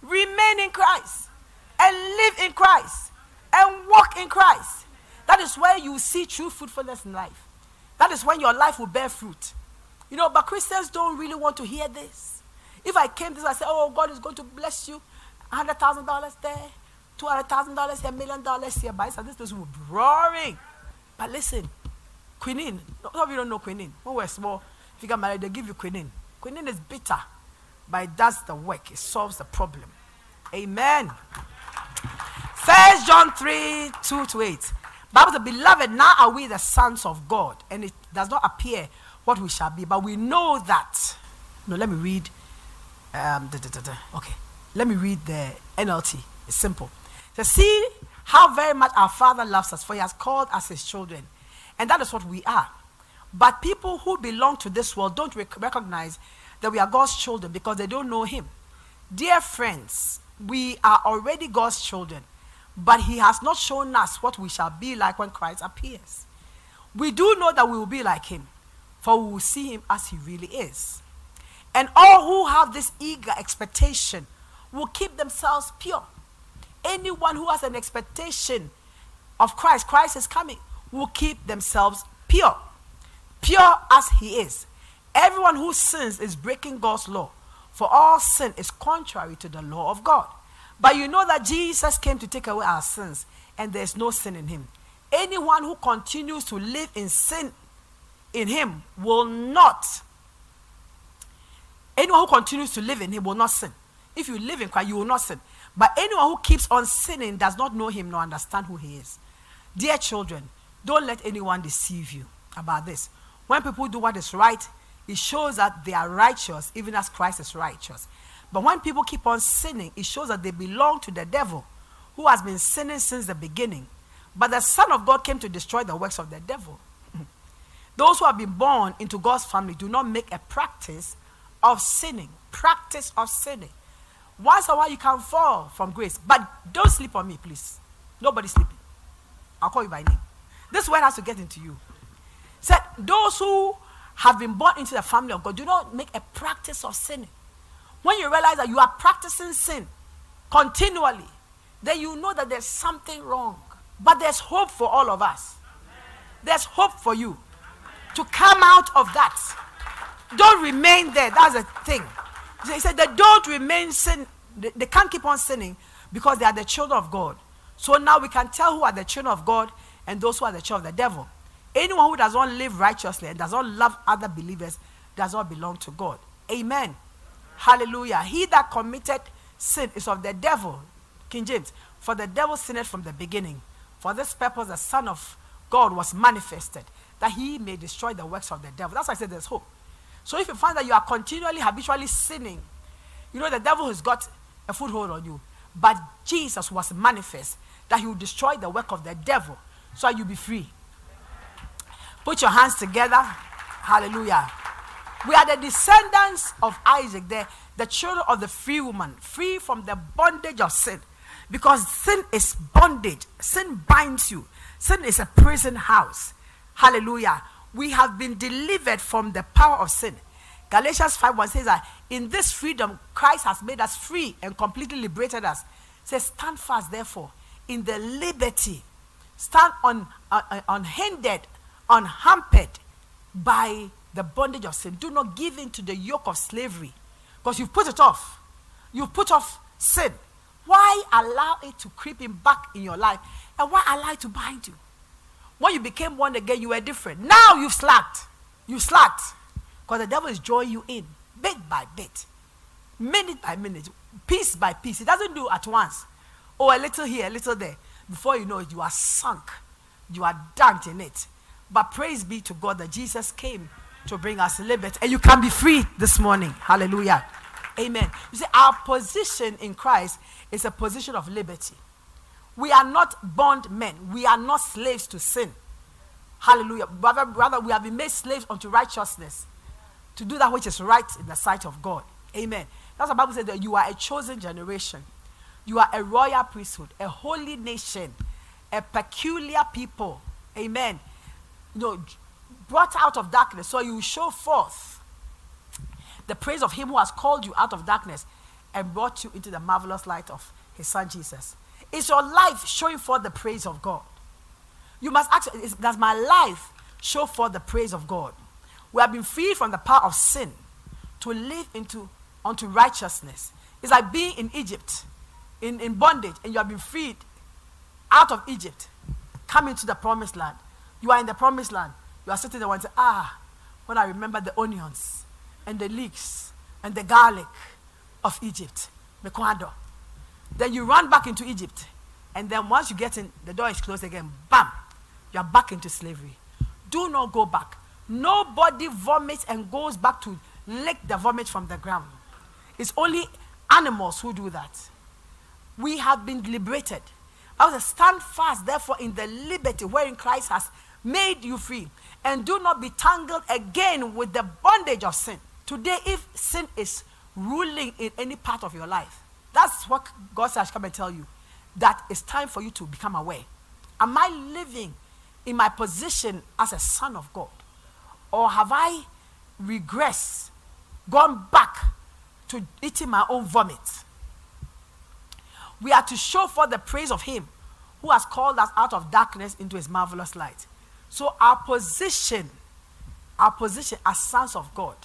Remain in Christ and live in Christ and walk in Christ. That is where you see true fruitfulness in life. That is when your life will bear fruit. You know, but Christians don't really want to hear this. If I came this, I say, oh, God is going to bless you. $100,000 there, $200,000 here, million dollars here. By this person will be roaring. But listen, quinine. Some of you don't know quinine. When we're small, if you get married, they give you quinine. Quinine is bitter, but it does the work. It solves the problem. Amen. First John 3, 2 to 8. Bible says, Beloved, now are we the sons of God, and it does not appear what we shall be, but we know that. No, let me read. Um, da, da, da, okay, let me read the NLT. It's simple. So see how very much our Father loves us, for He has called us His children, and that is what we are. But people who belong to this world don't rec- recognize that we are God's children because they don't know Him. Dear friends, we are already God's children but he has not shown us what we shall be like when Christ appears. We do know that we will be like him, for we will see him as he really is. And all who have this eager expectation will keep themselves pure. Anyone who has an expectation of Christ, Christ is coming, will keep themselves pure. Pure as he is. Everyone who sins is breaking God's law, for all sin is contrary to the law of God. But you know that Jesus came to take away our sins, and there's no sin in him. Anyone who continues to live in sin in him will not. Anyone who continues to live in him will not sin. If you live in Christ, you will not sin. But anyone who keeps on sinning does not know him nor understand who he is. Dear children, don't let anyone deceive you about this. When people do what is right, it shows that they are righteous, even as Christ is righteous. But when people keep on sinning, it shows that they belong to the devil who has been sinning since the beginning. But the Son of God came to destroy the works of the devil. Those who have been born into God's family do not make a practice of sinning. Practice of sinning. Once a while you can fall from grace, but don't sleep on me, please. Nobody sleeping. I'll call you by name. This word has to get into you. Said those who have been born into the family of God do not make a practice of sinning. When you realize that you are practicing sin continually, then you know that there's something wrong. But there's hope for all of us. There's hope for you to come out of that. Don't remain there. That's the thing. He said they don't remain sin. They, they can't keep on sinning because they are the children of God. So now we can tell who are the children of God and those who are the children of the devil. Anyone who does not live righteously and does not love other believers does not belong to God. Amen. Hallelujah. He that committed sin is of the devil. King James. For the devil sinned from the beginning. For this purpose, the Son of God was manifested, that he may destroy the works of the devil. That's why I said there's hope. So if you find that you are continually, habitually sinning, you know the devil has got a foothold on you. But Jesus was manifest, that he will destroy the work of the devil, so you'll be free. Put your hands together. Hallelujah. We are the descendants of Isaac, the, the children of the free woman, free from the bondage of sin. Because sin is bondage, sin binds you, sin is a prison house. Hallelujah. We have been delivered from the power of sin. Galatians 5 1 says that in this freedom, Christ has made us free and completely liberated us. It says, Stand fast, therefore, in the liberty. Stand un, uh, unhindered, unhampered by the bondage of sin. Do not give in to the yoke of slavery because you've put it off. You've put off sin. Why allow it to creep in back in your life? And why allow it to bind you? When you became born again, you were different. Now you've slacked. You slacked. Because the devil is drawing you in bit by bit, minute by minute, piece by piece. It doesn't do at once. Oh, a little here, a little there. Before you know it, you are sunk. You are dunked in it. But praise be to God that Jesus came to bring us liberty. And you can be free this morning. Hallelujah. Amen. You see, our position in Christ is a position of liberty. We are not bond men. We are not slaves to sin. Hallelujah. Rather, rather, we have been made slaves unto righteousness to do that which is right in the sight of God. Amen. That's what the Bible says that you are a chosen generation. You are a royal priesthood, a holy nation, a peculiar people. Amen. You know, brought out of darkness, so you show forth the praise of him who has called you out of darkness and brought you into the marvelous light of his son Jesus. Is your life showing forth the praise of God? You must ask, does my life show forth the praise of God? We have been freed from the power of sin to live into unto righteousness. It's like being in Egypt, in, in bondage, and you have been freed out of Egypt, coming to the promised land. You are in the promised land. You are sitting there and say, ah, when I remember the onions and the leeks and the garlic of Egypt, Mekwado. Then you run back into Egypt. And then once you get in, the door is closed again. Bam! you are back into slavery. Do not go back. Nobody vomits and goes back to lick the vomit from the ground. It's only animals who do that. We have been liberated. I was stand fast, therefore, in the liberty wherein Christ has made you free. And do not be tangled again with the bondage of sin. Today, if sin is ruling in any part of your life, that's what God says, come and tell you. That it's time for you to become aware. Am I living in my position as a son of God? Or have I regressed, gone back to eating my own vomit? We are to show forth the praise of Him who has called us out of darkness into His marvelous light. So, our position, our position as sons of God,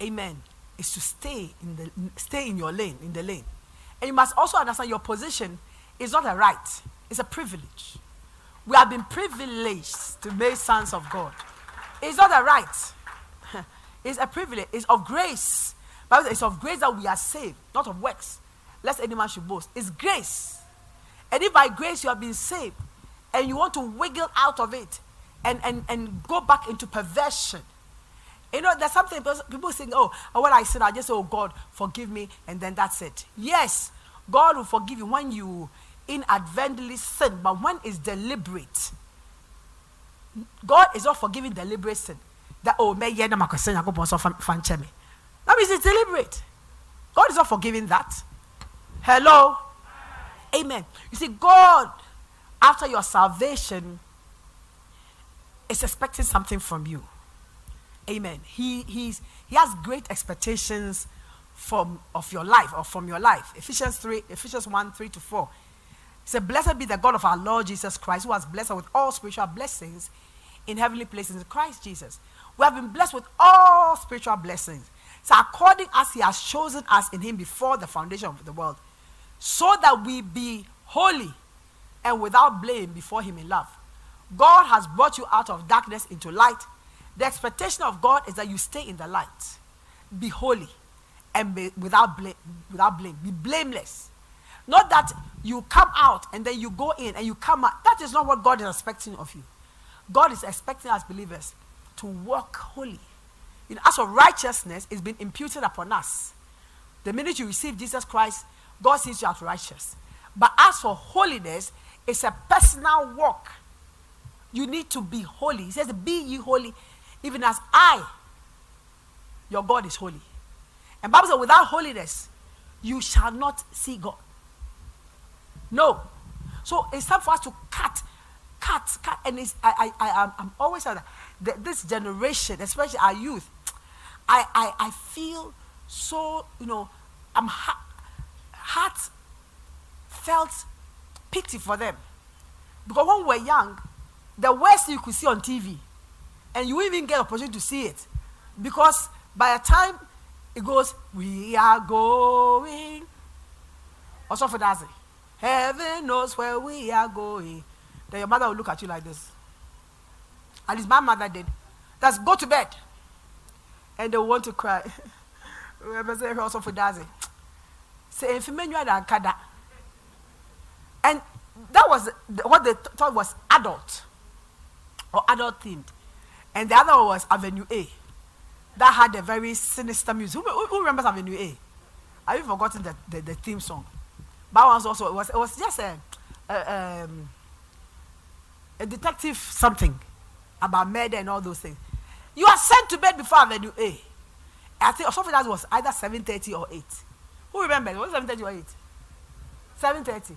amen, is to stay in the stay in your lane, in the lane. And you must also understand your position is not a right, it's a privilege. We have been privileged to be sons of God. It's not a right. it's a privilege. It's of grace. It's of grace that we are saved, not of works. Lest any man should boast. It's grace. And if by grace you have been saved and you want to wiggle out of it and, and, and go back into perversion, you know, there's something people think, oh, when I sin, I just say, oh, God, forgive me, and then that's it. Yes, God will forgive you when you inadvertently sin, but when it's deliberate, God is not forgiving deliberate sin. That, oh, may yeah, my question, I go fan me. That means it's deliberate. God is not forgiving that. Hello? Amen. You see, God, after your salvation, is expecting something from you. Amen. He, he's, he has great expectations from, of your life or from your life. Ephesians 3, Ephesians 1, 3 to 4. He said, Blessed be the God of our Lord Jesus Christ, who has blessed us with all spiritual blessings in heavenly places in Christ Jesus. We have been blessed with all spiritual blessings. So, according as He has chosen us in Him before the foundation of the world, so that we be holy and without blame before Him in love. God has brought you out of darkness into light the expectation of God is that you stay in the light, be holy, and be without, blame, without blame. Be blameless. Not that you come out and then you go in and you come out. That is not what God is expecting of you. God is expecting us believers to walk holy. In as of righteousness is being imputed upon us. The minute you receive Jesus Christ, God sees you as righteous. But as for holiness, it's a personal walk. You need to be holy. He says, Be ye holy even as I, your God, is holy. And Bible says, without holiness, you shall not see God. No. So it's time for us to cut, cut, cut. And it's, I, I, I, I'm always saying that this generation, especially our youth, I, I, I feel so, you know, I'm ha- heart felt pity for them. Because when we were young, the worst you could see on TV and you even get opportunity to see it because by the time it goes, we are going. Also for that, heaven knows where we are going. Then your mother will look at you like this. At least my mother did. That's go to bed. And they want to cry. also for Dazi. Say. And that was what they thought was adult or adult themed. And the other one was Avenue A. That had a very sinister music. Who, who remembers Avenue A? Have you forgotten the, the, the theme song? That was also, it was, it was just a, a, um, a detective something about murder and all those things. You are sent to bed before Avenue A. I think something that was either 7.30 or 8. Who remembers? Was 7.30 or 8? 7.30.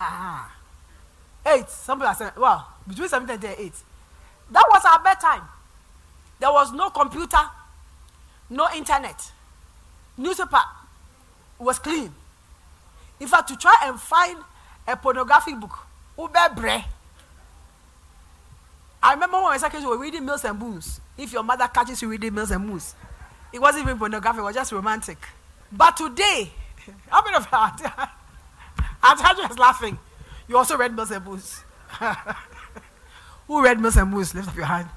Ah. 8. Some people are saying, well, between 7.30 and 8. That was our bedtime. There was no computer, no internet. Newspaper was clean. In fact, to try and find a pornographic book, Ubebre. I remember when my kids were reading Mills and Boons. If your mother catches you reading Mills and Boons, it wasn't even pornographic, it was just romantic. But today, how many of you are? I was laughing. You also read Mills and Boons. Who read and Moose? Lift up your hand.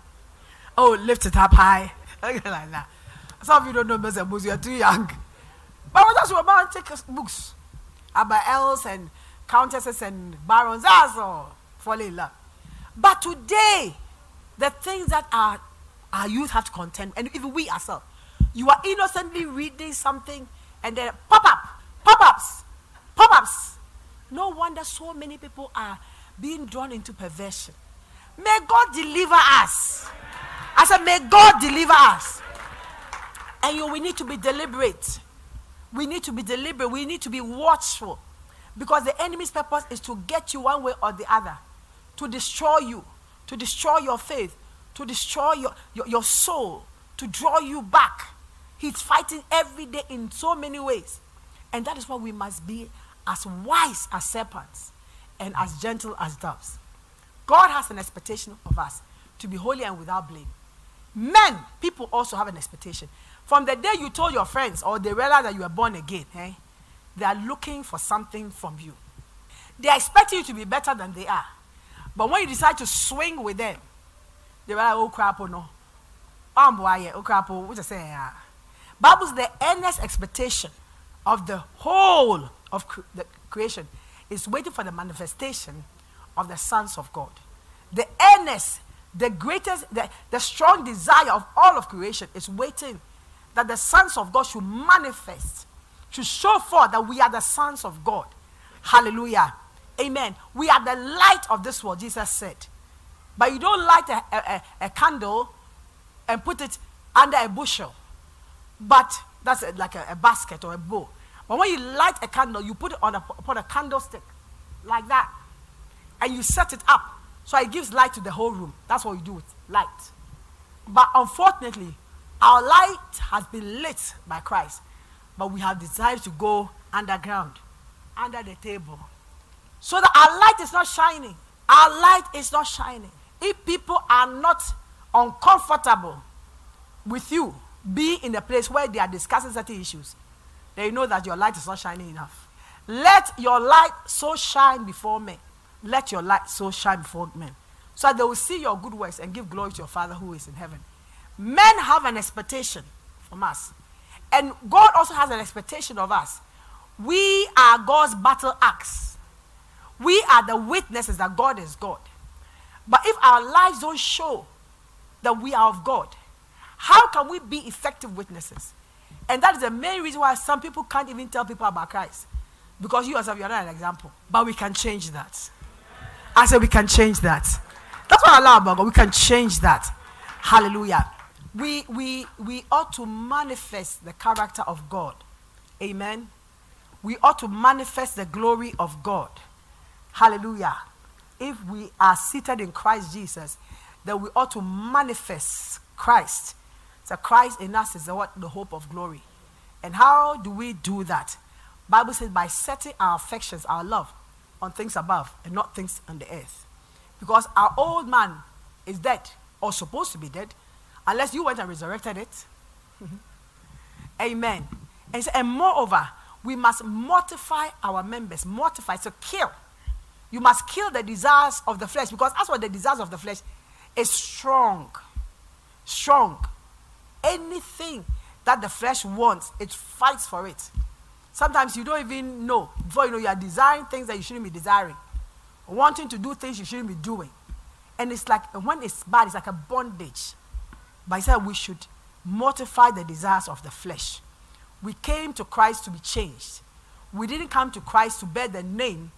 Oh, lift it up high. like that. Some of you don't know and Moose, you're too young. But we just romantic books about earls and countesses and barons. That's all. Fall in love. But today, the things that our, our youth have to contend, and even we ourselves, you are innocently reading something and then pop up, pop ups, pop ups. No wonder so many people are being drawn into perversion. May God deliver us. I said, May God deliver us. And you, we need to be deliberate. We need to be deliberate. We need to be watchful. Because the enemy's purpose is to get you one way or the other, to destroy you, to destroy your faith, to destroy your, your, your soul, to draw you back. He's fighting every day in so many ways. And that is why we must be as wise as serpents and as gentle as doves. God has an expectation of us to be holy and without blame. Men, people also have an expectation. From the day you told your friends or they realize that you are born again, eh, they are looking for something from you. They are expecting you to be better than they are. But when you decide to swing with them, they are like, oh crap, oh no. Oh crap, oh, what you say? Bible's the earnest expectation of the whole of cre- the creation is waiting for the manifestation of the sons of God. The earnest, the greatest, the, the strong desire of all of creation is waiting that the sons of God should manifest, to show forth that we are the sons of God. Hallelujah. Amen. We are the light of this world, Jesus said. But you don't light a, a, a candle and put it under a bushel. But that's like a, a, basket or a bowl. But when you light a candle, you put it on a, upon a candlestick like that. And you set it up. So it gives light to the whole room. That's what you do with light. But unfortunately, our light has been lit by Christ. But we have decided to go underground, under the table. So that our light is not shining. Our light is not shining. If people are not uncomfortable with you, be in a place where they are discussing certain issues, they know that your light is not shining enough. Let your light so shine before men. Let your light so shine before men. So that they will see your good works and give glory to your Father who is in heaven. Men have an expectation from us. And God also has an expectation of us. We are God's battle axe. We are the witnesses that God is God. But if our lives don't show that we are of God, how can we be effective witnesses? And that is the main reason why some people can't even tell people about Christ. Because you yourself, you're not an example. But we can change that. I said we can change that. That's what I love about God. We can change that. Hallelujah. We, we, we ought to manifest the character of God. Amen. We ought to manifest the glory of God. Hallelujah. If we are seated in Christ Jesus, then we ought to manifest Christ so Christ in us is the, what, the hope of glory. And how do we do that? Bible says by setting our affections, our love on things above and not things on the earth. Because our old man is dead or supposed to be dead unless you went and resurrected it. Amen. And, so, and moreover, we must mortify our members. Mortify, so kill. You must kill the desires of the flesh because that's what the desires of the flesh is strong. Strong anything that the flesh wants, it fights for it. Sometimes you don't even know. Before you know, you are desiring things that you shouldn't be desiring, wanting to do things you shouldn't be doing. And it's like, when it's bad, it's like a bondage. But he said we should mortify the desires of the flesh. We came to Christ to be changed. We didn't come to Christ to bear the name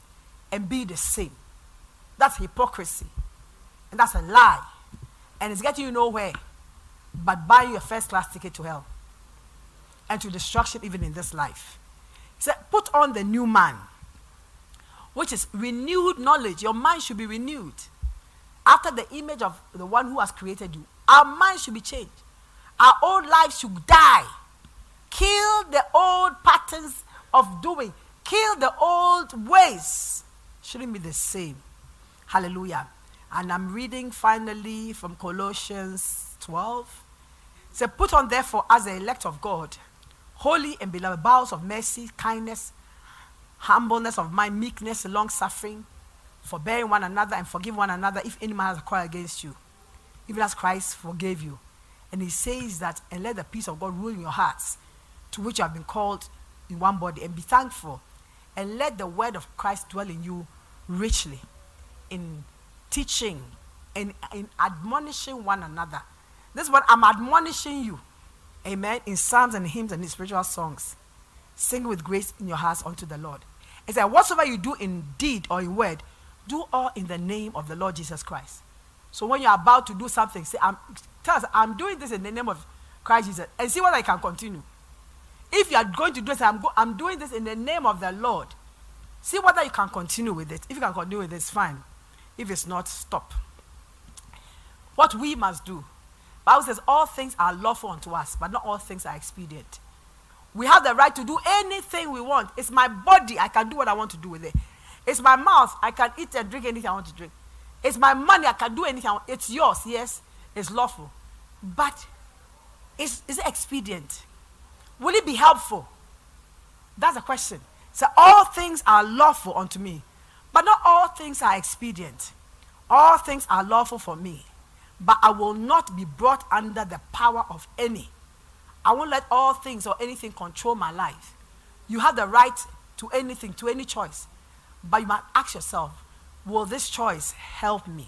and be the same. That's hypocrisy. And that's a lie. And it's getting you nowhere but buy you a first class ticket to hell and to destruction even in this life. Said, Put on the new man, which is renewed knowledge. Your mind should be renewed after the image of the one who has created you. Our mind should be changed. Our old lives should die. Kill the old patterns of doing, kill the old ways. Shouldn't be the same. Hallelujah. And I'm reading finally from Colossians 12. Say, put on therefore as the elect of God, holy and beloved, bowels of mercy, kindness, humbleness of mind, meekness, long suffering, forbearing one another and forgive one another if any man has a quarrel against you, even as Christ forgave you. And he says that, and let the peace of God rule in your hearts, to which you have been called in one body, and be thankful. And let the word of Christ dwell in you richly in teaching and in admonishing one another. This is what I'm admonishing you. Amen. In psalms and hymns and spiritual songs. Sing with grace in your hearts unto the Lord. It said, Whatsoever you do in deed or in word, do all in the name of the Lord Jesus Christ. So when you're about to do something, say, I'm, tell us, I'm doing this in the name of Christ Jesus, and see whether I can continue. If you are going to do this, I'm, go, I'm doing this in the name of the Lord. See whether you can continue with it. If you can continue with it, fine. If it's not, stop. What we must do. Bible says all things are lawful unto us, but not all things are expedient. We have the right to do anything we want. It's my body. I can do what I want to do with it. It's my mouth. I can eat and drink anything I want to drink. It's my money. I can do anything. It's yours. Yes, it's lawful. But is, is it expedient? Will it be helpful? That's the question. So all things are lawful unto me, but not all things are expedient. All things are lawful for me, but I will not be brought under the power of any. I won't let all things or anything control my life. You have the right to anything, to any choice. But you must ask yourself, will this choice help me?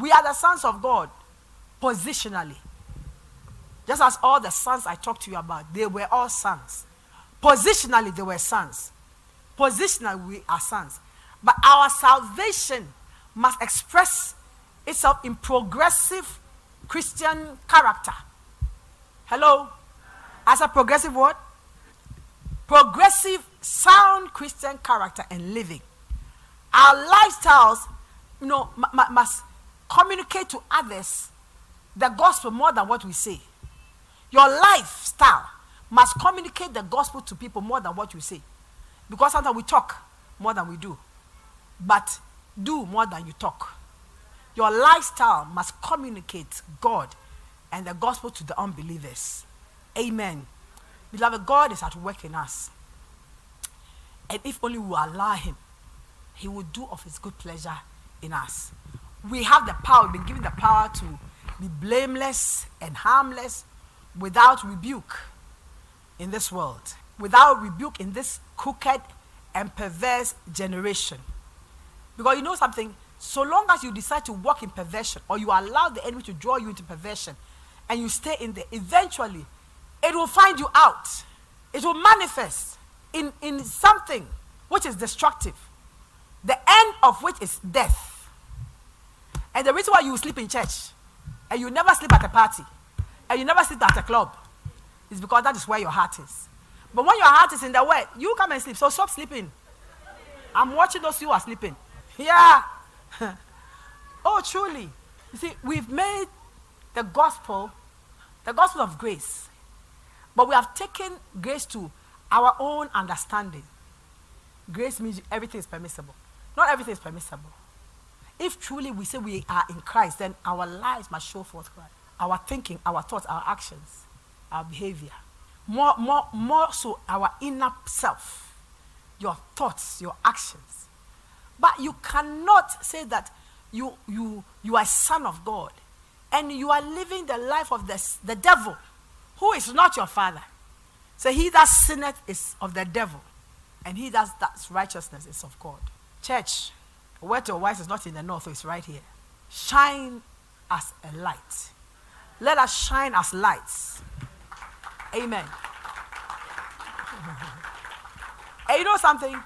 We are the sons of God positionally. Just as all the sons I talked to you about, they were all sons. Positionally, they were sons. Positionally, we are sons. But our salvation must express itself in progressive Christian character. Hello? As a progressive what? Progressive, sound Christian character and living. Our lifestyles, you know, m- m- must communicate to others the gospel more than what we say. Your lifestyle must communicate the gospel to people more than what you say. Because sometimes we talk more than we do, but do more than you talk. Your lifestyle must communicate God and the gospel to the unbelievers. Amen. Beloved, God is at work in us. And if only we allow Him, He will do of His good pleasure in us. We have the power, we've been given the power to be blameless and harmless without rebuke in this world, without rebuke in this crooked and perverse generation. Because you know something, so long as you decide to walk in perversion or you allow the enemy to draw you into perversion and you stay in there, eventually it will find you out. It will manifest in, in something which is destructive, the end of which is death. And the reason why you sleep in church and you never sleep at a party and you never sleep at a club is because that is where your heart is. But when your heart is in the way, you come and sleep. So stop sleeping. I'm watching those who are sleeping. Yeah. oh, truly. You see, we've made the gospel the gospel of grace, but we have taken grace to our own understanding. Grace means everything is permissible. Not everything is permissible. If truly we say we are in Christ, then our lives must show forth Christ. Our thinking, our thoughts, our actions, our behavior. More, more, more so our inner self, your thoughts, your actions. But you cannot say that you, you, you are a son of God and you are living the life of the, the devil, who is not your father. So he that sinneth is of the devil, and he that does righteousness is of God. Church, where to wise is not in the north, it's right here. Shine as a light. Let us shine as lights. Amen. and you know something?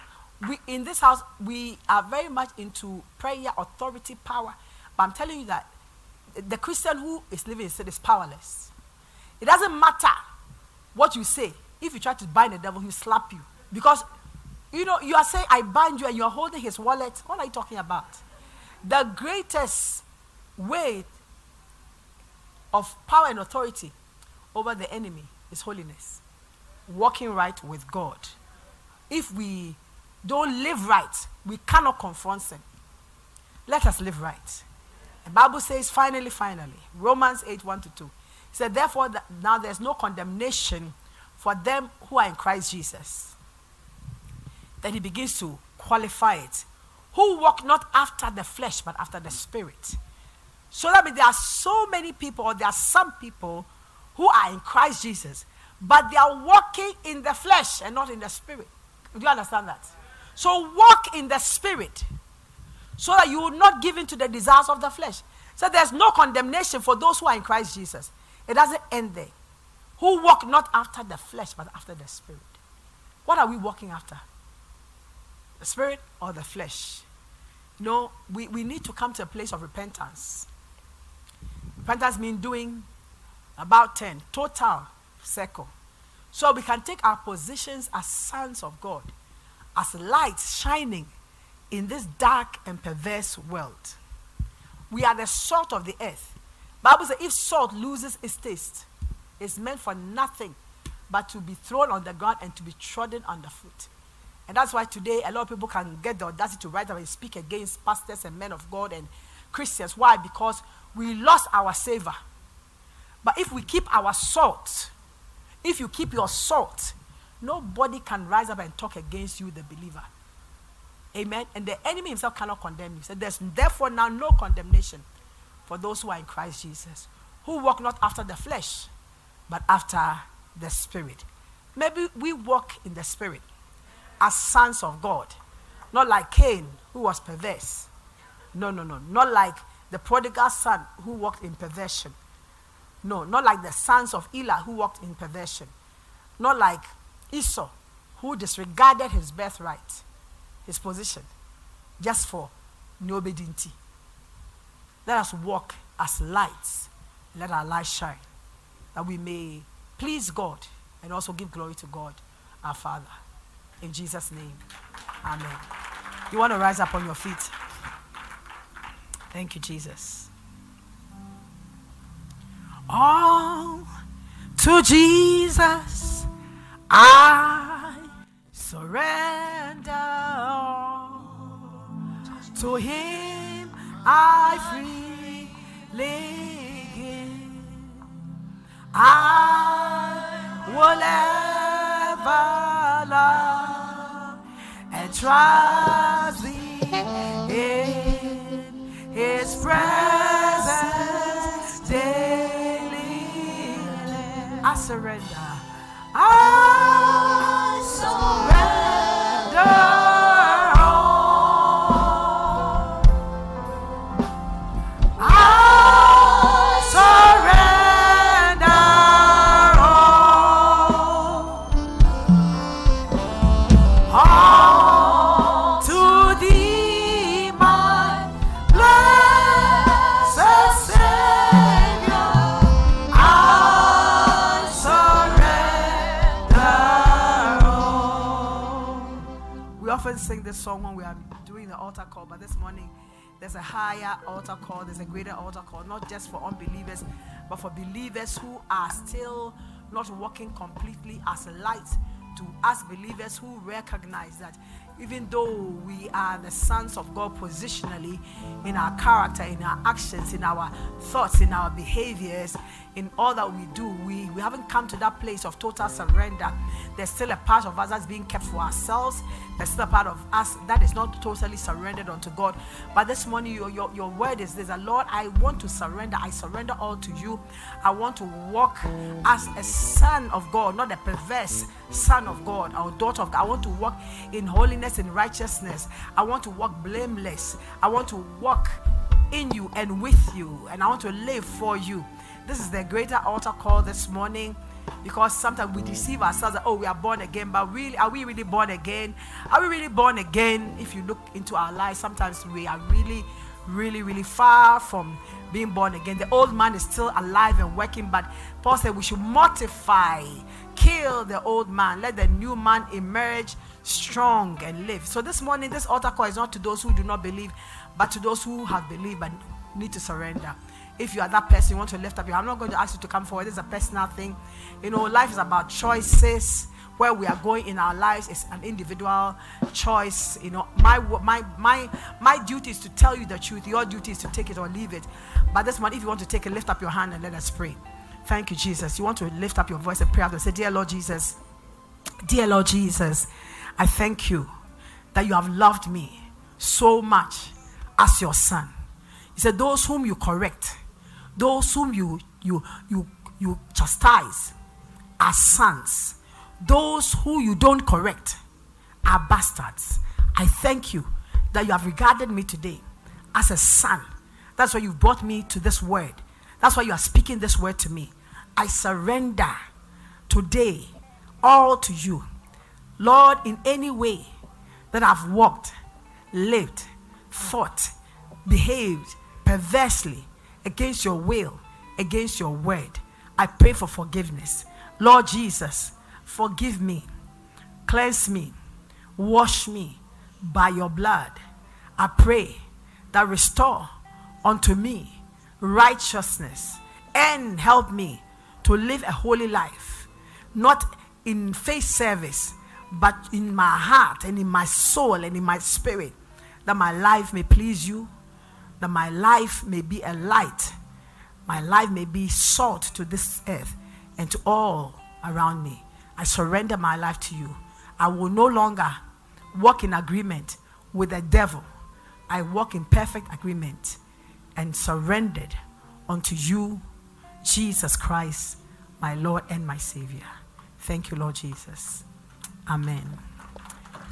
We in this house we are very much into prayer, authority, power. But I'm telling you that the Christian who is living in sin is powerless. It doesn't matter what you say. If you try to bind the devil, he'll slap you. Because, you know, you are saying, I bind you, and you're holding his wallet. What are you talking about? The greatest way of power and authority over the enemy is holiness. Walking right with God. If we don't live right, we cannot confront sin. Let us live right. The Bible says, finally, finally, Romans 8 1 to 2. He said, Therefore, now there's no condemnation for them who are in Christ Jesus. Then he begins to qualify it. Who walk not after the flesh, but after the spirit. So that means there are so many people, or there are some people who are in Christ Jesus, but they are walking in the flesh and not in the spirit. Do you understand that? So walk in the spirit so that you will not give in to the desires of the flesh. So there's no condemnation for those who are in Christ Jesus. It doesn't end there. Who walk not after the flesh, but after the spirit. What are we walking after? The spirit or the flesh? No, we, we need to come to a place of repentance. Repentance means doing about 10, total circle. So we can take our positions as sons of God, as lights shining in this dark and perverse world. We are the salt of the earth. Bible says if salt loses its taste, it's meant for nothing but to be thrown on the ground and to be trodden underfoot. And that's why today a lot of people can get the audacity to write up and speak against pastors and men of God and Christians. Why? Because we lost our savor. But if we keep our salt, if you keep your salt, nobody can rise up and talk against you, the believer. Amen. And the enemy himself cannot condemn you. So there's therefore now no condemnation for those who are in Christ Jesus, who walk not after the flesh, but after the spirit. Maybe we walk in the spirit as sons of God, not like Cain, who was perverse. No, no, no. Not like the prodigal son who walked in perversion. No, not like the sons of Eli who walked in perversion. Not like Esau who disregarded his birthright his position just for obedience. Let us walk as lights. Let our light shine that we may please God and also give glory to God, our Father. In Jesus' name, Amen. You want to rise up on your feet? Thank you, Jesus. All to Jesus I surrender. To him I freely give. I will ever love and trust thee in his presence daily. I surrender. I when we are doing the altar call, but this morning there's a higher altar call, there's a greater altar call, not just for unbelievers, but for believers who are still not walking completely as a light to us believers who recognize that even though we are the sons of God positionally in our character, in our actions, in our thoughts, in our behaviors, in all that we do, we, we haven't come to that place of total surrender. There's still a part of us that's being kept for ourselves. There's still a part of us that is not totally surrendered unto God. But this morning, your, your, your word is this Lord, I want to surrender. I surrender all to you. I want to walk as a son of God, not a perverse son of God or daughter of God. I want to walk in holiness and righteousness. I want to walk blameless. I want to walk in you and with you. And I want to live for you. This is the greater altar call this morning because sometimes we deceive ourselves that oh we are born again but really are we really born again are we really born again if you look into our lives sometimes we are really really really far from being born again the old man is still alive and working but paul said we should mortify kill the old man let the new man emerge strong and live so this morning this altar call is not to those who do not believe but to those who have believed but need to surrender if you are that person, you want to lift up your I'm not going to ask you to come forward. This is a personal thing. You know, life is about choices. Where we are going in our lives is an individual choice. You know, my my my my duty is to tell you the truth. Your duty is to take it or leave it. But this one, if you want to take it, lift up your hand and let us pray. Thank you, Jesus. You want to lift up your voice and pray and say, Dear Lord Jesus, dear Lord Jesus, I thank you that you have loved me so much as your son. He said, Those whom you correct, those whom you you you you chastise are sons. Those who you don't correct are bastards. I thank you that you have regarded me today as a son That's why you've brought me to this word. That's why you are speaking this word to me. I surrender today all to you. Lord, in any way that I've walked, lived, thought, behaved perversely against your will, against your word, I pray for forgiveness. Lord Jesus, forgive me, cleanse me, wash me by your blood. I pray that restore unto me righteousness and help me to live a holy life, not in face service, but in my heart and in my soul and in my spirit, that my life may please you, that my life may be a light, my life may be salt to this earth and to all around me. I surrender my life to you. I will no longer walk in agreement with the devil. I walk in perfect agreement and surrendered unto you, Jesus Christ, my Lord and my Savior. Thank you, Lord Jesus. Amen.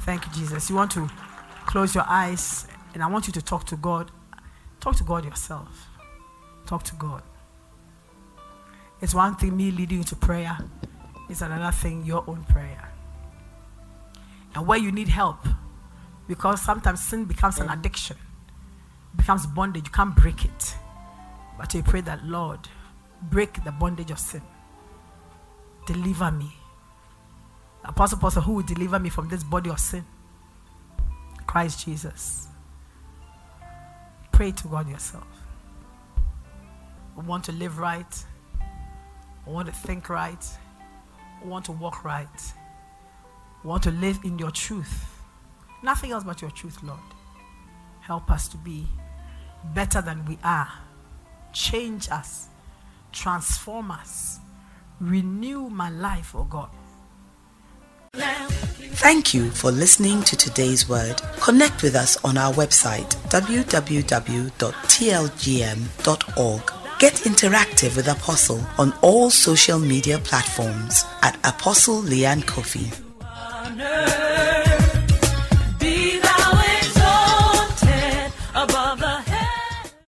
Thank you, Jesus. You want to close your eyes and I want you to talk to God. Talk to God yourself. Talk to God. It's one thing me leading you to prayer, it's another thing your own prayer. And where you need help, because sometimes sin becomes an addiction, becomes bondage, you can't break it. But you pray that, Lord, break the bondage of sin. Deliver me. Apostle apostle, Who will deliver me from this body of sin? Christ Jesus. Pray to God yourself. We want to live right. We want to think right. We want to walk right. We want to live in your truth. Nothing else but your truth, Lord. Help us to be better than we are. Change us. Transform us. Renew my life, oh God. Thank you for listening to today's word. Connect with us on our website www.tlgm.org. Get interactive with Apostle on all social media platforms at Apostle Leanne Coffee.